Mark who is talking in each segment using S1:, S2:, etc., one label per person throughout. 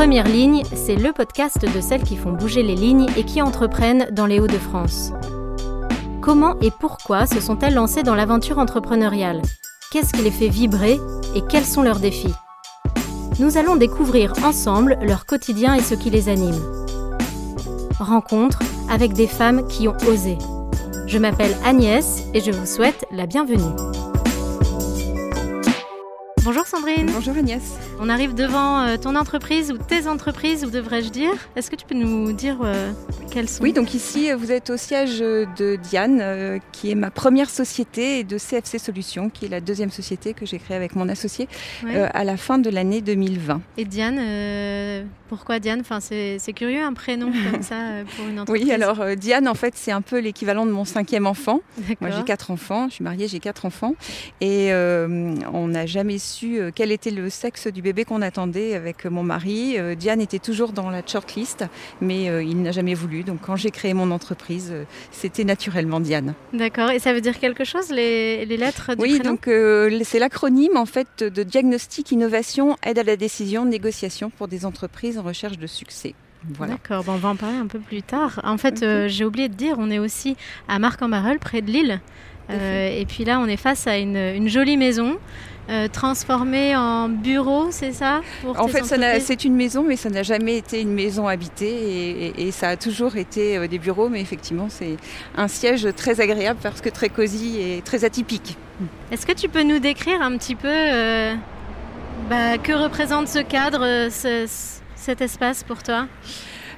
S1: Première ligne, c'est le podcast de celles qui font bouger les lignes et qui entreprennent dans les Hauts-de-France. Comment et pourquoi se sont-elles lancées dans l'aventure entrepreneuriale? Qu'est-ce qui les fait vibrer et quels sont leurs défis? Nous allons découvrir ensemble leur quotidien et ce qui les anime. Rencontre avec des femmes qui ont osé. Je m'appelle Agnès et je vous souhaite la bienvenue. Bonjour Sandrine.
S2: Bonjour Agnès.
S1: On arrive devant euh, ton entreprise ou tes entreprises, ou devrais-je dire. Est-ce que tu peux nous dire euh, quelles sont
S2: Oui, donc ici vous êtes au siège de Diane, euh, qui est ma première société, et de CFC Solutions, qui est la deuxième société que j'ai créée avec mon associé à la fin de l'année 2020.
S1: Et Diane, pourquoi Diane? Enfin, C'est curieux un prénom comme ça pour une entreprise.
S2: Oui, alors Diane, en fait, c'est un peu l'équivalent de mon cinquième enfant. Moi, j'ai quatre enfants, je suis mariée, j'ai quatre enfants, et on n'a jamais su euh, quel était le sexe du bébé qu'on attendait avec mon mari. Euh, Diane était toujours dans la shortlist, mais euh, il n'a jamais voulu. Donc quand j'ai créé mon entreprise, c'était naturellement Diane.
S1: D'accord. Et ça veut dire quelque chose, les, lettres du
S2: Oui, donc c'est l'acronyme en fait de diagnostic, innovation, aide à la décision, négociation pour des entreprises en recherche de succès.
S1: Voilà. D'accord, on va en parler un peu plus tard. En fait, j'ai oublié de dire, on est aussi à Marc-en-Barœul, près de Lille. Et puis là, on est face à une jolie maison euh, transformé en bureau, c'est ça
S2: En fait, c'est une maison, mais ça n'a jamais été une maison habitée et, ça a toujours été euh, des bureaux, mais effectivement, c'est un siège très agréable parce que très cosy et très atypique.
S1: Est-ce que tu peux nous décrire un petit peu euh, bah, que représente ce cadre, cet espace pour toi?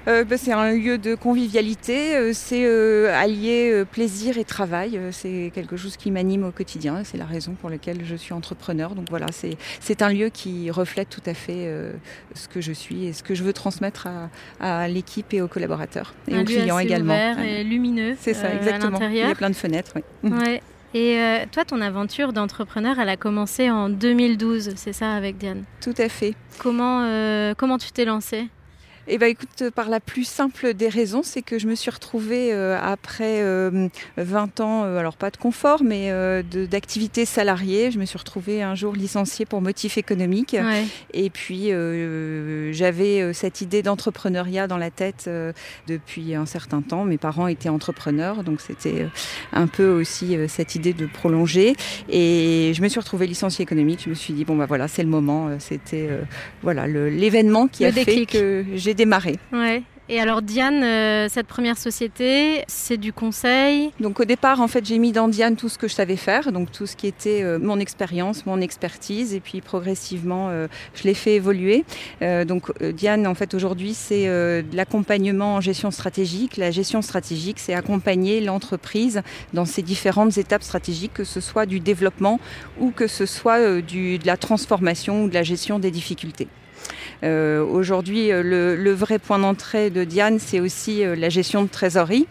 S2: Euh, bah, c'est un lieu de convivialité, euh, c'est euh, allier plaisir et travail. c'est quelque chose qui m'anime au quotidien. C'est la raison pour laquelle je suis entrepreneur. Donc voilà, c'est un lieu qui reflète tout à fait ce que je suis et ce que je veux transmettre à, l'équipe et aux collaborateurs et aux clients également.
S1: Ouvert et lumineux.
S2: C'est ça, exactement. Il y a plein de fenêtres.
S1: Ouais. Et toi, ton aventure d'entrepreneur, elle a commencé en 2012, c'est ça, avec Diane?
S2: Tout à fait.
S1: Comment, comment tu t'es lancée?
S2: Eh bien, écoute, par la plus simple des raisons, c'est que je me suis retrouvée euh, après 20 euh, ans, euh, alors pas de confort, mais d'activité salariée. Je me suis retrouvée un jour licenciée pour motif économique. Et puis, j'avais cette idée d'entrepreneuriat dans la tête depuis un certain temps. Mes parents étaient entrepreneurs, donc c'était un peu aussi cette idée de prolonger. Et je me suis retrouvée licenciée économique. Je me suis dit, bon, bah voilà, c'est le moment. C'était voilà l'événement qui a fait que j'ai démarré.
S1: Ouais. Et alors Diane, euh, cette première société, c'est du conseil?
S2: Donc au départ, en fait, j'ai mis dans Diane tout ce que je savais faire, donc tout ce qui était euh, mon expérience, mon expertise, et puis progressivement, euh, je l'ai fait évoluer. donc Diane, en fait, aujourd'hui, c'est de l'accompagnement en gestion stratégique. La gestion stratégique, c'est accompagner l'entreprise dans ses différentes étapes stratégiques, que ce soit du développement ou que ce soit du, de la transformation ou de la gestion des difficultés. Euh, aujourd'hui, euh, le, vrai point d'entrée de Diane, c'est aussi euh, la gestion de trésorerie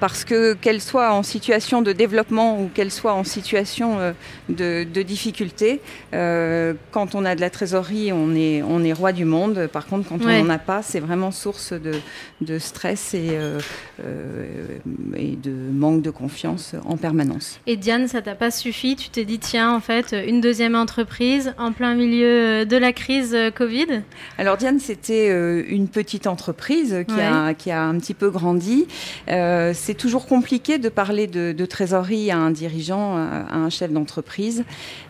S2: parce que qu'elle soit en situation de développement ou qu'elle soit en situation euh, de, difficulté, euh, quand on a de la trésorerie, on est, on est roi du monde. Par contre, quand on n'en a pas, c'est vraiment source de, stress et, euh, et, de manque de confiance en permanence.
S1: Et Diane, ça t'a pas suffi? Tu t'es dit, tiens, en fait, une deuxième entreprise en plein milieu de la crise Covid?
S2: Alors Diane, c'était une petite entreprise qui, a, qui a un petit peu grandi c'est toujours compliqué de parler de, trésorerie à un dirigeant, à, un chef d'entreprise.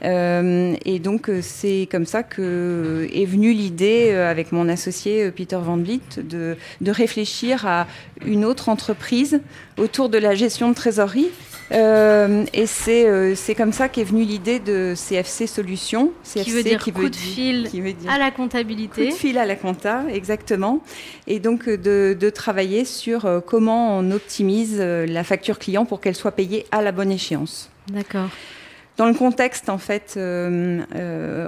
S2: Euh, et donc, euh, c'est comme ça que est venue l'idée, euh, avec mon associé Peter Van Vliet, de réfléchir à une autre entreprise autour de la gestion de trésorerie euh, et euh, c'est comme ça qu'est venue l'idée de CFC Solutions.
S1: CFC, qui veut dire coup de fil à la comptabilité.
S2: Coup de fil à la compta, exactement. Et donc euh, de, de travailler sur comment on optimise la facture client pour qu'elle soit payée à la bonne échéance.
S1: D'accord.
S2: Dans le contexte, en fait, on,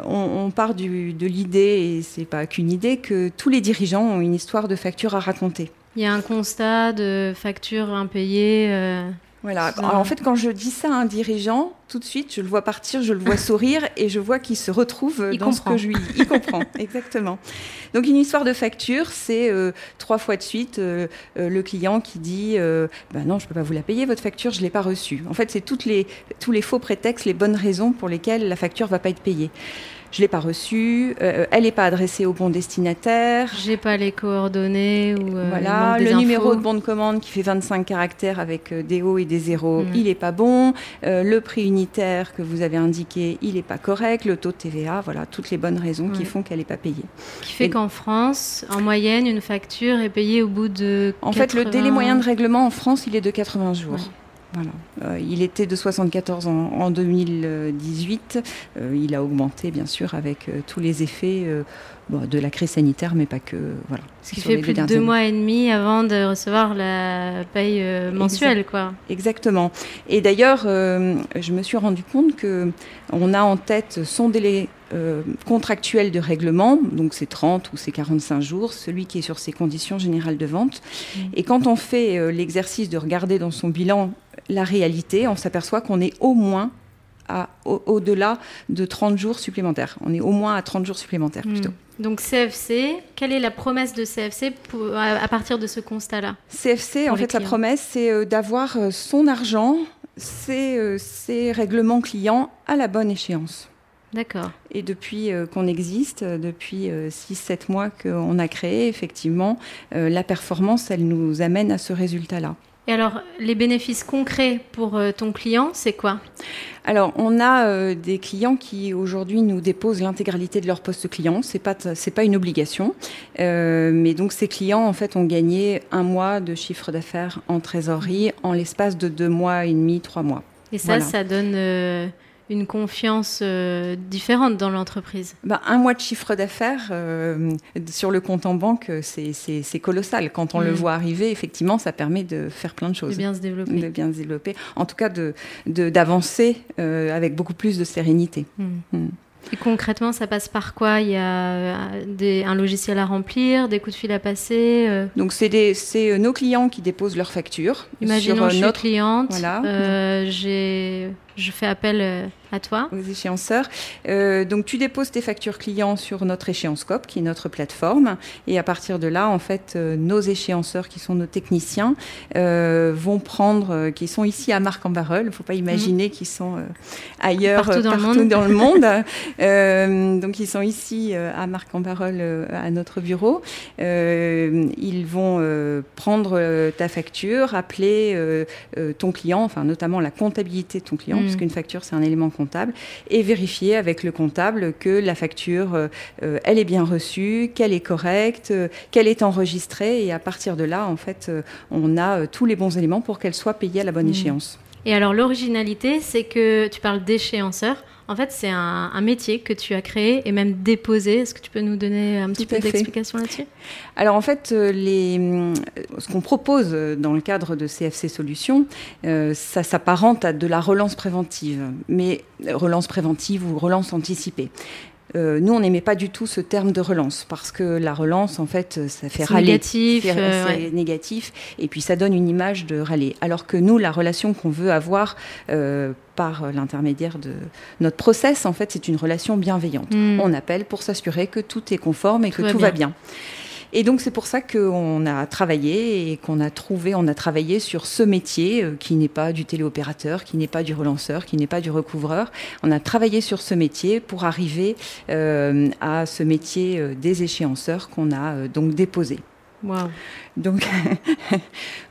S2: on, part du, de l'idée, et c'est pas qu'une idée, que tous les dirigeants ont une histoire de facture à raconter.
S1: Il y a un constat de facture impayée.
S2: Voilà. en fait, quand je dis ça à un dirigeant, tout de suite, je le vois partir, je le vois sourire et je vois qu'il se retrouve dans ce que je lui. Il comprend, exactement. Donc une histoire de facture, c'est euh, trois fois de suite euh, euh, le client qui dit bah non, je peux pas vous la payer votre facture, je l'ai pas reçue. En fait, c'est toutes les tous les faux prétextes, les bonnes raisons pour lesquelles la facture va pas être payée je l'ai pas reçue, euh, elle n'est pas adressée au bon destinataire.
S1: J'ai pas les coordonnées ou
S2: euh, voilà le numéro de bon de commande qui fait 25 caractères avec euh, des hauts et des zéros, mm. il n'est pas bon. le prix unitaire que vous avez indiqué, il n'est pas correct. Le taux de TVA, voilà toutes les bonnes raisons qui font qu'elle n'est pas payée.
S1: Qui fait qu'en France, en moyenne, une facture est payée au bout de.
S2: En fait, le délai moyen de règlement en France, il est de 80 jours. Voilà. Euh, il était de 74 en, 2018. Euh, il a augmenté, bien sûr, avec euh, tous les effets de la crise sanitaire, mais pas que. Voilà.
S1: Ce qui fait plus de deux mois et demi avant de recevoir la paye mensuelle, quoi.
S2: Exactement. Et d'ailleurs, je me suis rendu compte que on a en tête son délai contractuel de règlement, donc c'est 30 ou c'est 45 jours, celui qui est sur ses conditions générales de vente. Mmh. Et quand on fait l'exercice de regarder dans son bilan la réalité, on s'aperçoit qu'on est au moins au-delà de 30 jours supplémentaires. On est au moins à 30 jours supplémentaires plutôt. Hmm.
S1: Donc CFC, quelle est la promesse de CFC à, partir de ce constat-là
S2: CFC, en fait, la promesse, c'est euh, d'avoir euh, son argent, euh, ses, règlements clients à la bonne échéance.
S1: D'accord.
S2: Et depuis qu'on existe, depuis 6-7 mois qu'on a créé, effectivement, la performance, elle nous amène à ce résultat-là.
S1: Et alors, les bénéfices concrets pour euh, ton client, c'est quoi?
S2: Alors, on a euh, des clients qui aujourd'hui nous déposent l'intégralité de leur poste client. C'est pas c'est pas une obligation, euh, mais donc ces clients en fait ont gagné un mois de chiffre d'affaires en trésorerie en l'espace de deux mois et demi, trois mois.
S1: Et ça, ça donne une confiance euh, différente dans l'entreprise
S2: bah, Un mois de chiffre d'affaires euh, sur le compte en banque, c'est colossal. Quand on le mm. voit arriver, effectivement, ça permet de faire plein de choses.
S1: De bien se développer.
S2: De bien se développer. En tout cas, d'avancer de, euh, avec beaucoup plus de sérénité. Mm.
S1: Mm. Et concrètement, ça passe par quoi? Il y a des, un logiciel à remplir, des coups de fil à passer
S2: Donc, c'est nos clients qui déposent leurs factures.
S1: Imaginons sur, je suis cliente, voilà. j'ai je fais appel euh, à toi.
S2: Aux échéanceurs. Euh, donc, tu déposes tes factures clients sur notre échéancescope, qui est notre plateforme. Et à partir de là, en fait, euh, nos échéanceurs, qui sont nos techniciens, vont prendre, qui sont ici à Marc-en-Barœul. Il ne faut pas imaginer mhm. qu'ils sont ailleurs, partout dans le monde. donc, ils sont ici à Marc-en-Barœul, à notre bureau. ils vont prendre ta facture, appeler ton client, enfin, notamment la comptabilité de ton client Mm. puisqu'une facture, c'est un élément comptable, et vérifier avec le comptable que la facture, euh, euh, elle est bien reçue, qu'elle est correcte, euh, qu'elle est enregistrée, et à partir de là, en fait, on a tous les bons éléments pour qu'elle soit payée à la bonne mm. échéance.
S1: Et alors, l'originalité, c'est que tu parles d'échéanceur. En fait, c'est un, métier que tu as créé et même déposé. Est-ce que tu peux nous donner un petit peu d'explication là-dessus?
S2: Alors en fait, euh, les, euh, ce qu'on propose dans le cadre de CFC Solutions, euh, ça s'apparente à de la relance préventive, mais relance préventive ou relance anticipée. Euh, nous, on n'aimait pas du tout ce terme de relance parce que la relance, en fait, ça fait râler.
S1: Négatif,
S2: c'est euh, négatif, et puis ça donne une image de râler. Alors que nous, la relation qu'on veut avoir euh, par l'intermédiaire de notre process, en fait, c'est une relation bienveillante. Hmm. On appelle pour s'assurer que tout est conforme et que tout va bien. Et donc c'est pour ça qu'on a travaillé et qu'on a trouvé, on a travaillé sur ce métier euh, qui n'est pas du téléopérateur, qui n'est pas du relanceur, qui n'est pas du recouvreur. On a travaillé sur ce métier pour arriver euh, à ce métier euh, des échéanceurs qu'on a donc déposé.
S1: Wow.
S2: Donc,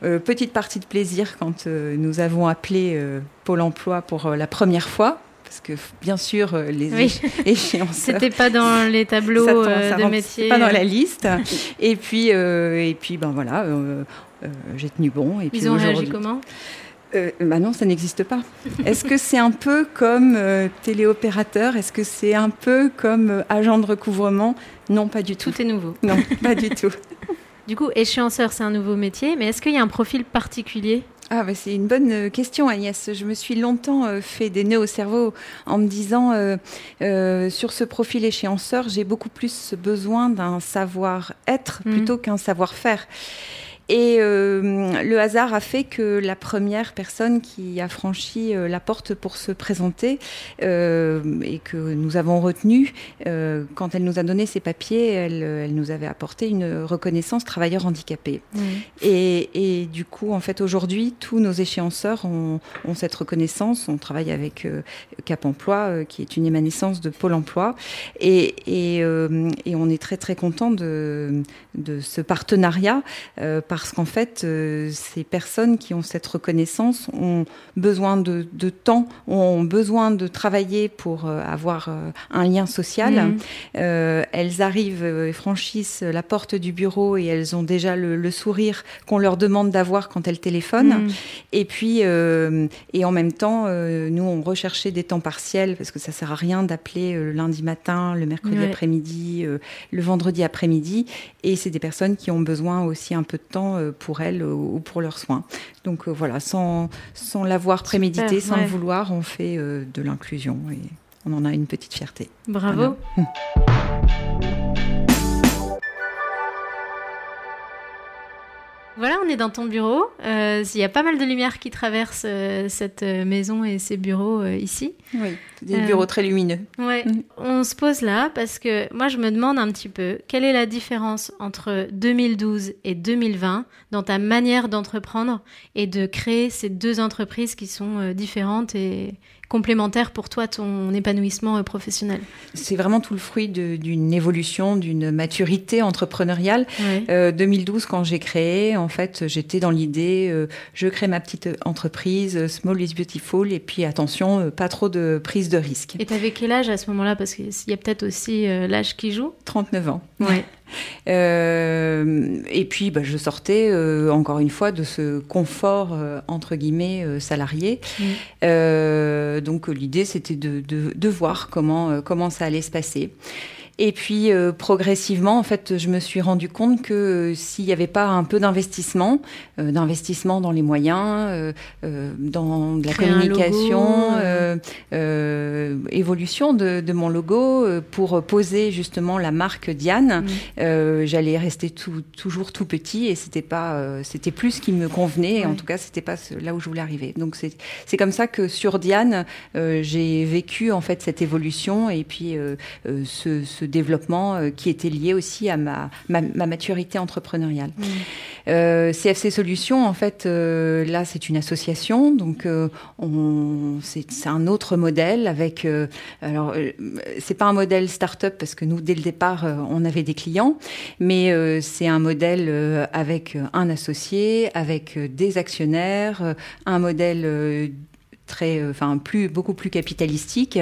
S2: petite partie de plaisir quand nous avons appelé Pôle Emploi pour la première fois parce que bien sûr euh, les oui. échéances.
S1: C'était pas dans les tableaux euh, de métiers.
S2: Pas dans la liste. et puis euh, et puis ben voilà, j'ai tenu bon. Et
S1: Ils puis ont réagi comment?
S2: bah non, ça n'existe pas. Est-ce que c'est un peu comme téléopérateur? Est-ce que c'est un peu comme agent de recouvrement? Non, pas du tout.
S1: Tout est nouveau.
S2: Non, pas du tout.
S1: Du coup, échéanceur, c'est un nouveau métier, mais est-ce qu'il y a un profil particulier?
S2: Ah, bah, c'est une bonne euh, question, Agnès. Je me suis longtemps euh, fait des nœuds au cerveau en me disant euh, sur ce profil échéanceur, j'ai beaucoup plus besoin d'un savoir-être mmh. plutôt qu'un savoir-faire. Et le hasard a fait que la première personne qui a franchi la porte pour se présenter et que nous avons retenu, quand elle nous a donné ses papiers, elle, elle nous avait apporté une reconnaissance travailleur handicapé. Et, et, du coup, en fait, aujourd'hui, tous nos échéanceurs ont, ont cette reconnaissance. On travaille avec Cap Emploi, qui est une émanescence de Pôle Emploi. Et, et, et on est très très content de, de ce partenariat euh, parce qu'en fait, euh, ces personnes qui ont cette reconnaissance ont besoin de, de temps, ont besoin de travailler pour euh, avoir un lien social. Mhm. elles arrivent et franchissent la porte du bureau et elles ont déjà le, le sourire qu'on leur demande d'avoir quand elles téléphonent. Mhm. Et puis, et en même temps, nous, on recherchait des temps partiels parce que ça sert à rien d'appeler le lundi matin, le mercredi après-midi, le vendredi après-midi. Et c'est des personnes qui ont besoin aussi un peu de temps euh, pour elles euh, ou pour leurs soins. Donc euh, voilà, sans, sans l'avoir prémédité, sans le vouloir, on fait de l'inclusion et on en a une petite fierté.
S1: Bravo. Voilà, on est dans ton bureau. Euh, il y a pas mal de lumière qui traverse euh, cette euh, maison et ces bureaux ici.
S2: Oui, des bureaux très lumineux.
S1: Ouais. Mm. On se pose là parce que moi je me demande un petit peu quelle est la différence entre 2012 et 2020 dans ta manière d'entreprendre et de créer ces deux entreprises qui sont différentes et, complémentaire pour toi, ton épanouissement euh, professionnel
S2: C'est vraiment tout le fruit d'une évolution, d'une maturité entrepreneuriale. 2012, euh, quand j'ai créé, en fait, j'étais dans l'idée, euh, je crée ma petite entreprise, Small is Beautiful, et puis attention, pas trop de prise de risque.
S1: Et tu avais quel âge à ce moment-là? Parce qu'il y a peut-être aussi l'âge qui joue?
S2: 39 ans. Ouais. Euh, et puis, bah, je sortais euh, encore une fois de ce confort euh, entre guillemets salarié. Mmh. donc, l'idée, c'était de, de, de, voir comment comment ça allait se passer. Et puis euh, progressivement, en fait, je me suis rendu compte que euh, s'il n'y avait pas un peu d'investissement, euh, d'investissement dans les moyens, dans la communication, évolution de, de, mon logo pour poser justement la marque Diane, mmh. j'allais rester tout, toujours tout petit et c'était pas, c'était plus ce qui me convenait. En tout cas, c'était pas là où je voulais arriver. Donc c'est c'est comme ça que sur Diane, j'ai vécu en fait cette évolution et puis ce, ce développement euh, qui était lié aussi à ma, ma, maturité entrepreneuriale. Mmh. Euh, CFC Solutions, en fait, euh, là, c'est une association, donc c'est un autre modèle avec. alors, c'est pas un modèle start-up parce que nous, dès le départ, on avait des clients, mais c'est un modèle avec un associé, avec des actionnaires, un modèle très, euh, enfin plus, beaucoup plus capitalistique,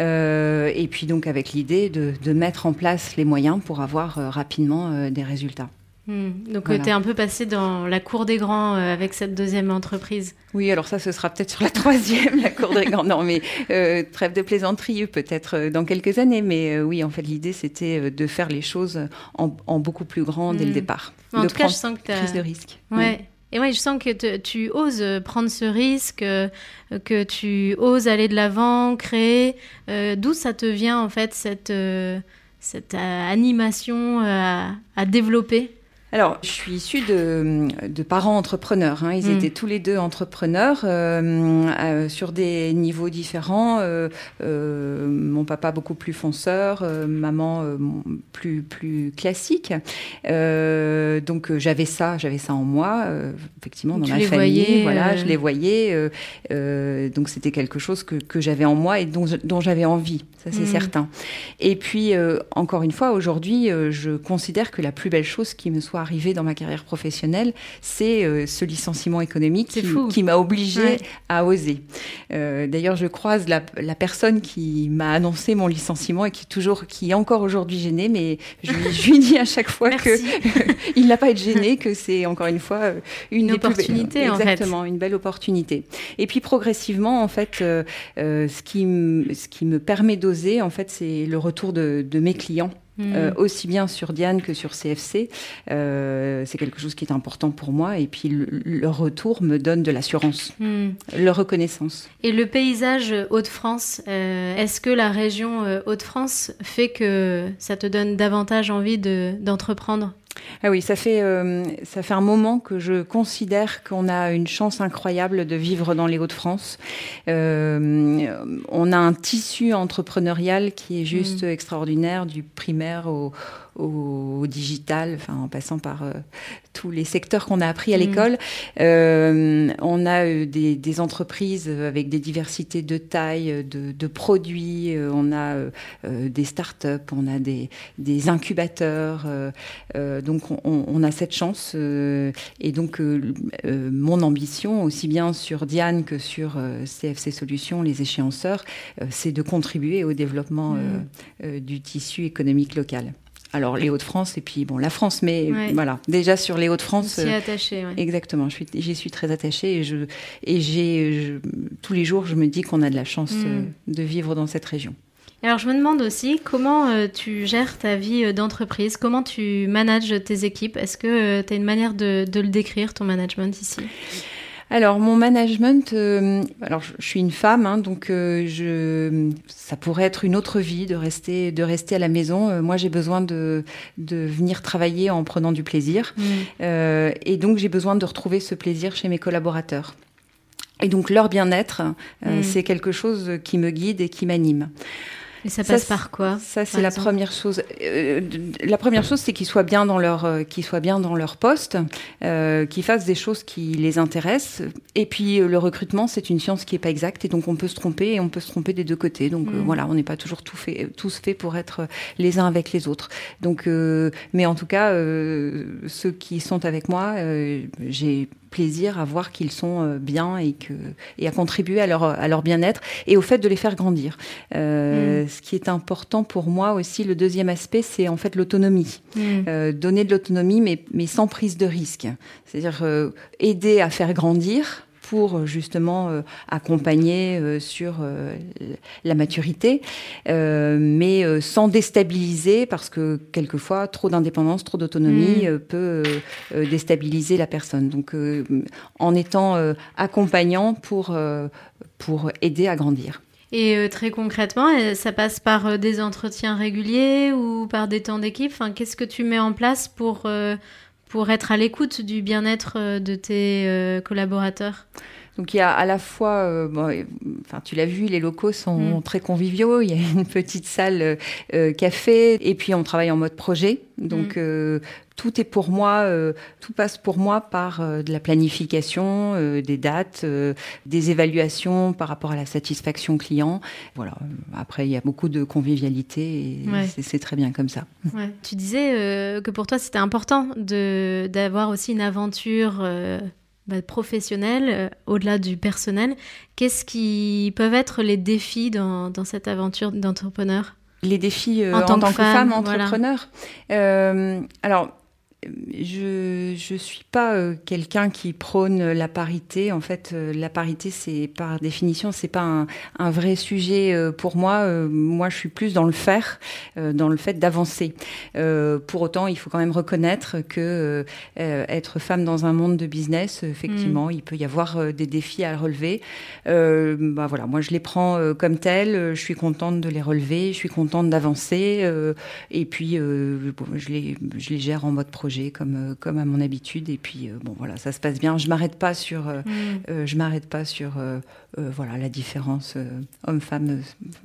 S2: euh, et puis donc avec l'idée de, de, mettre en place les moyens pour avoir euh, rapidement des résultats.
S1: Hmm. Donc tu es un peu passé dans la cour des grands avec cette deuxième entreprise.
S2: Oui, alors ça, ce sera peut-être sur la troisième, la cour des grands. Non, mais trêve de plaisanterie, peut-être dans quelques années. Mais oui, en fait, l'idée, c'était de faire les choses en, en beaucoup plus grand dès le hmm. départ.
S1: En tout cas, je sens que tu
S2: prise de risque.
S1: Ouais. Et oui, je sens que tu oses prendre ce risque, euh, que tu oses aller de l'avant, créer. Euh, d'où ça te vient en fait cette, euh, cette animation à développer?
S2: Alors, je suis issue de, de parents entrepreneurs. Hein. Ils mm. étaient tous les deux entrepreneurs euh, euh, sur des niveaux différents. Euh, mon papa beaucoup plus fonceur, maman plus plus classique. donc j'avais ça, j'avais ça en moi, effectivement dans
S1: tu
S2: ma
S1: les
S2: famille.
S1: Voyais,
S2: voilà, je les voyais. donc c'était quelque chose que, que j'avais en moi et dont, dont j'avais envie. Ça c'est mm. certain. Et puis encore une fois, aujourd'hui, je considère que la plus belle chose qui me soit arrivé dans ma carrière professionnelle, c'est euh, ce licenciement économique qui, m'a obligée à oser. Euh, d'ailleurs, je croise la, personne qui m'a annoncé mon licenciement et qui toujours, qui est encore aujourd'hui gênée, mais je, lui dis à chaque fois que il n'a pas été gêné, que c'est encore une fois euh, une,
S1: opportunité,
S2: exactement, une belle opportunité. Et puis progressivement, en fait, ce qui ce qui me permet d'oser, en fait, c'est le retour de mes clients. Euh, hmm. aussi bien sur Diane que sur CFC. Euh, c'est quelque chose qui est important pour moi. Et puis le, retour me donne de l'assurance, hmm. leur reconnaissance.
S1: Et le paysage Hauts-de-France, euh, est-ce que la région Hauts-de-France fait que ça te donne davantage envie d'entreprendre?
S2: Ah oui, ça fait, euh, ça fait un moment que je considère qu'on a une chance incroyable de vivre dans les Hauts-de-France. Euh, on a un tissu entrepreneurial qui est juste mmh. extraordinaire, du primaire au, au, digital, enfin, en passant par euh, tous les secteurs qu'on a appris à mm. l'école. Euh, on a euh, des, des, entreprises avec des diversités de taille, de, de produits, on a des start-up, on a des, des incubateurs. donc on, on, a cette chance. et donc mon ambition, aussi bien sur Diane que sur CFC Solutions, les échéanceurs, c'est de contribuer au développement mm. du tissu économique local. Alors les Hauts-de-France et puis bon la France, mais voilà déjà sur les Hauts-de-France.
S1: Euh.
S2: Exactement, je suis, j'y suis très attachée et je et j'ai tous les jours je me dis qu'on a de la chance mm. euh, de vivre dans cette région.
S1: Alors je me demande aussi comment euh, tu gères ta vie d'entreprise, comment tu manages tes équipes? Est-ce que tu as une manière de, de le décrire ton management ici?
S2: Alors mon management, euh, alors je suis une femme, hein, donc euh, je, ça pourrait être une autre vie de rester, de rester à la maison. Euh, moi, j'ai besoin de, de venir travailler en prenant du plaisir, mmh. et donc j'ai besoin de retrouver ce plaisir chez mes collaborateurs. Et donc leur bien-être, mmh. c'est quelque chose qui me guide et qui m'anime.
S1: Et ça passe par quoi
S2: Ça, c'est la première chose. Euh, la première chose, c'est qu'ils soient bien dans leur, euh, qu'ils soient bien dans leur poste, euh, qu'ils fassent des choses qui les intéressent. Et puis, le recrutement, c'est une science qui est pas exacte, et donc on peut se tromper, et on peut se tromper des deux côtés. Donc mm. voilà, on n'est pas toujours tout fait, tous faits pour être les uns avec les autres. Donc, mais en tout cas, ceux qui sont avec moi, j'ai plaisir à voir qu'ils sont euh, bien et, que, et à contribuer à leur, à leur bien-être et au fait de les faire grandir. Euh, mm. Ce qui est important pour moi aussi, le deuxième aspect, c'est en fait l'autonomie. Mm. Euh, donner de l'autonomie, mais, mais sans prise de risque. C'est-à-dire aider à faire grandir pour euh, justement euh, accompagner euh, sur la maturité, mais sans déstabiliser parce que quelquefois trop d'indépendance, trop d'autonomie mm. peut déstabiliser la personne. Donc en étant accompagnant pour, pour aider à grandir.
S1: Et très concrètement, ça passe par des entretiens réguliers ou par des temps d'équipe? Enfin, Qu'est-ce que tu mets en place pour pour être à l'écoute du bien-être euh, de tes euh, collaborateurs?
S2: Donc il y a à la fois, euh, enfin tu l'as vu, les locaux sont mm. très conviviaux. Il y a une petite salle café et puis on travaille en mode projet. Donc mm tout est pour moi, euh, tout passe pour moi par euh, de la planification, euh, des dates, des évaluations par rapport à la satisfaction client. Voilà. Après, il y a beaucoup de convivialité et c'est très bien comme ça.
S1: Tu disais que pour toi, c'était important d'avoir aussi une aventure. Bah, professionnelle, au-delà du personnel, qu'est-ce qui peuvent être les défis dans, dans cette aventure d'entrepreneur
S2: les défis en, tant, que femme, entrepreneur. alors, je je suis pas euh, quelqu'un qui prône la parité. En fait, euh, la parité, c'est par définition, c'est pas un, un, vrai sujet euh, pour moi. moi, je suis plus dans le faire, dans le fait d'avancer. pour autant, il faut quand même reconnaître que être femme dans un monde de business, effectivement, mm. il peut y avoir des défis à relever. bah voilà, moi, je les prends comme tels. Je suis contente de les relever. Je suis contente d'avancer. et puis, bon, je les je les gère en mode projet comme, euh, comme à mon habitude. Et puis, euh, bon, voilà, ça se passe bien. Je m'arrête pas sur, euh, mm. je m'arrête pas sur, voilà, la différence homme-femme.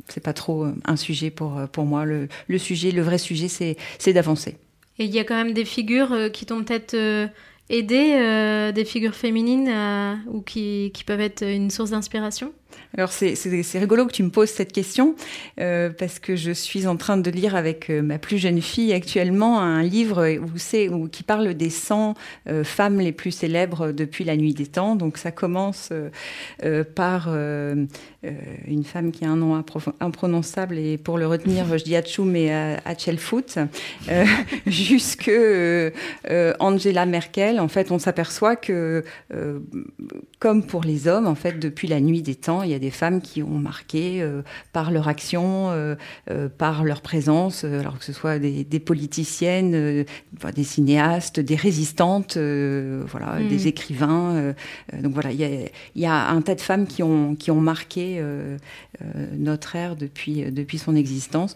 S2: c'est pas trop un sujet pour, pour moi. Le, le sujet, le vrai sujet, c'est, c'est d'avancer.
S1: Et il y a quand même des figures qui t'ont peut-être aidé, des figures féminines ou qui, qui peuvent être une source d'inspiration?
S2: Alors c'est rigolo que tu me poses cette question euh, parce que je suis en train de lire avec euh, ma plus jeune fille actuellement un livre où qui parle des 100 euh, femmes les plus célèbres depuis la nuit des temps. Donc ça commence par une femme qui a un nom imprononçable et pour le retenir je dis Hachoum et Hachelfoot jusque Angela Merkel. En fait on s'aperçoit que comme pour les hommes en fait depuis la nuit des temps il y a des femmes qui ont marqué euh, par leur action, euh, euh, par leur présence, alors que ce soit des, politiciennes, des cinéastes, des résistantes, voilà, mm. des écrivains. donc voilà, il y, a, un tas de femmes qui ont, qui ont marqué notre ère depuis, depuis son existence.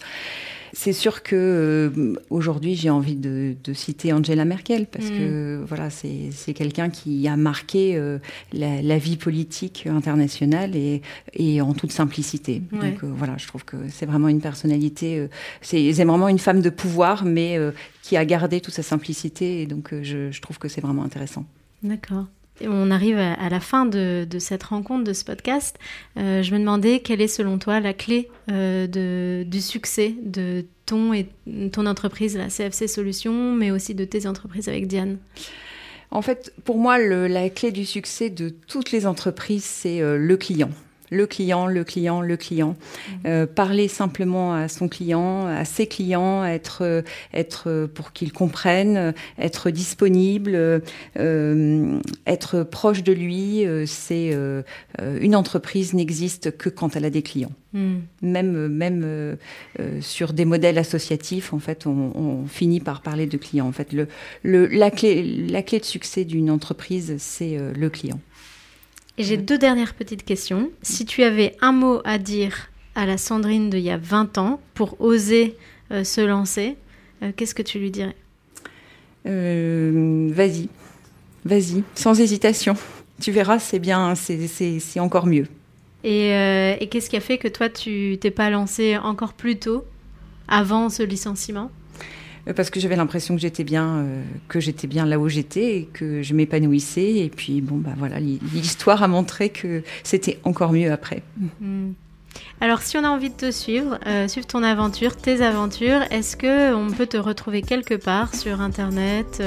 S2: C'est sûr que euh, aujourd'hui j'ai envie de, citer Angela Merkel parce mm. que voilà c'est quelqu'un qui a marqué euh, la, vie politique internationale et, et en toute simplicité. Donc euh, voilà, je trouve que c'est vraiment une personnalité, c'est vraiment une femme de pouvoir, mais qui a gardé toute sa simplicité et donc je, je trouve que c'est vraiment intéressant.
S1: D'accord on arrive à, la fin de, cette rencontre, de ce podcast. Euh, je me demandais quelle est selon toi la clé euh, du succès de ton et ton entreprise, la CFC Solutions, mais aussi de tes entreprises avec Diane?
S2: En fait, pour moi, la clé du succès de toutes les entreprises, c'est euh, le client le client, le client, le client. Mmh. Euh, parler simplement à son client, à ses clients, être, être pour qu'ils comprennent, être disponible, euh, être proche de lui. Euh, c'est une entreprise n'existe que quand elle a des clients. Mmh. Même, même sur des modèles associatifs, en fait, on, finit par parler de clients. En fait, le, le, la, clé, la clé de succès d'une entreprise, c'est le client.
S1: Et j'ai deux dernières petites questions. Si tu avais un mot à dire à la Sandrine d'il y a 20 ans pour oser euh, se lancer, euh, qu'est-ce que tu lui dirais?
S2: Euh, Vas-y, vas-y, sans hésitation. Tu verras, c'est bien, c'est encore mieux.
S1: Et, et qu'est-ce qui a fait que toi, tu t'es pas lancé encore plus tôt, avant ce licenciement?
S2: Parce que j'avais l'impression que j'étais bien, euh, que j'étais bien là où j'étais et que je m'épanouissais. Et puis bon, bah voilà, l'histoire a montré que c'était encore mieux après.
S1: Mm. Alors, si on a envie de te suivre, euh, suivre ton aventure, tes aventures, est-ce que on peut te retrouver quelque part sur Internet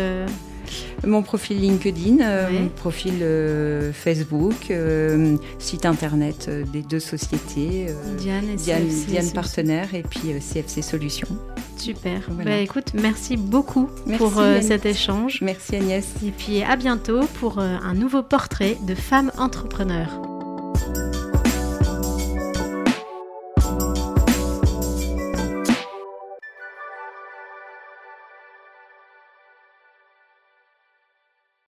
S2: mon profil LinkedIn, euh, mon profil euh, Facebook, euh, site internet des deux sociétés.
S1: Diane, et
S2: Diane, Diane Partenaire et puis CFC Solutions.
S1: Super. Bah, écoute, merci beaucoup pour cet échange.
S2: Merci Agnès.
S1: Et puis à bientôt pour un nouveau portrait de femme entrepreneur.